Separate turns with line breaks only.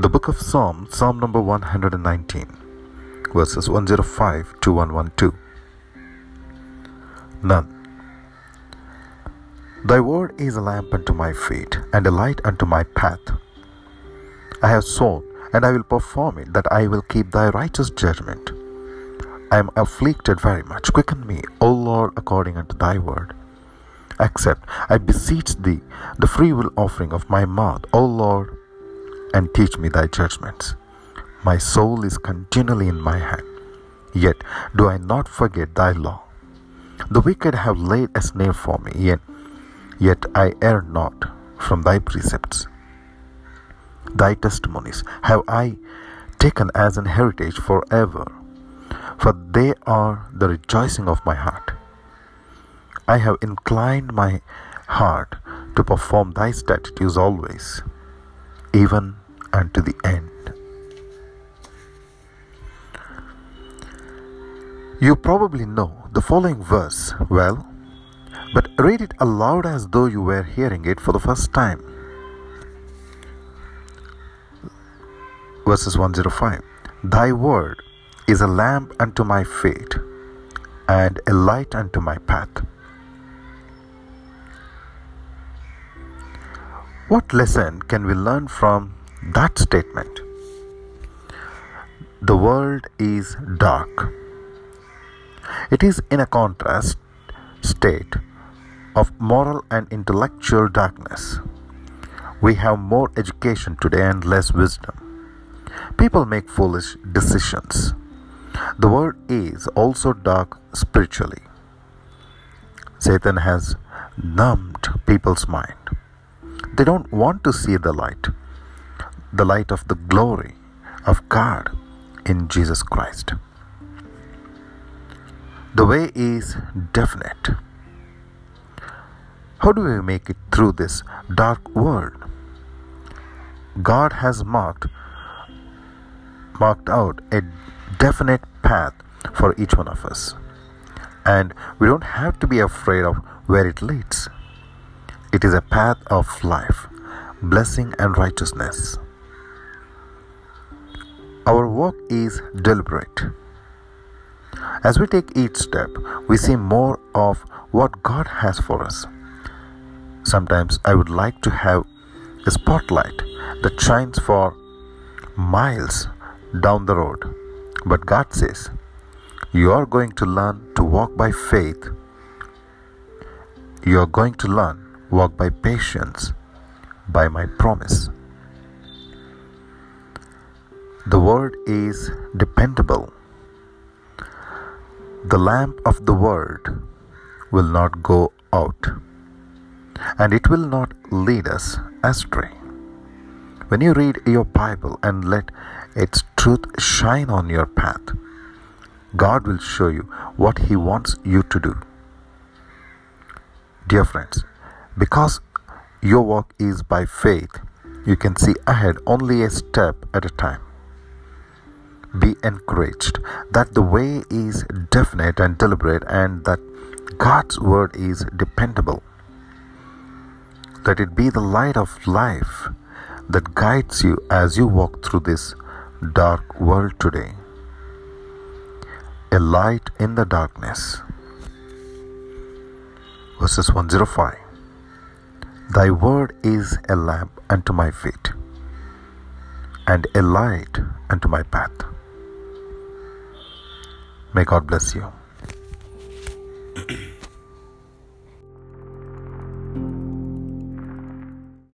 The book of Psalms, Psalm number 119, verses 105 to 112. None. Thy word is a lamp unto my feet and a light unto my path. I have sworn, and I will perform it, that I will keep thy righteous judgment. I am afflicted very much. Quicken me, O Lord, according unto thy word. Accept, I beseech thee, the freewill offering of my mouth, O Lord, and teach me thy judgments. My soul is continually in my hand, yet do I not forget thy law. The wicked have laid a snare for me, yet, yet I err not from thy precepts. Thy testimonies have I taken as an heritage forever, for they are the rejoicing of my heart. I have inclined my heart to perform thy statutes always, even unto the end. You probably know the following verse well, but read it aloud as though you were hearing it for the first time. Verses 105 Thy word is a lamp unto my feet and a light unto my path. What lesson can we learn from that statement? The world is dark. It is in a contrast state of moral and intellectual darkness. We have more education today and less wisdom. People make foolish decisions. The world is also dark spiritually. Satan has numbed people's mind. They don't want to see the light, the light of the glory of God in Jesus Christ. The way is definite. How do we make it through this dark world? God has marked marked out a definite path for each one of us. And we don't have to be afraid of where it leads. It is a path of life, blessing, and righteousness. Our walk is deliberate. As we take each step, we see more of what God has for us. Sometimes I would like to have a spotlight that shines for miles down the road. But God says, You are going to learn to walk by faith. You are going to learn walk by patience by my promise. The word is dependable. The lamp of the word will not go out, and it will not lead us astray. When you read your Bible and let its truth shine on your path, God will show you what He wants you to do. Dear friends, because your walk is by faith, you can see ahead only a step at a time. Be encouraged that the way is definite and deliberate and that God's word is dependable. Let it be the light of life that guides you as you walk through this dark world today. A light in the darkness. Verses 105 Thy word is a lamp unto my feet and a light unto my path. May God bless you.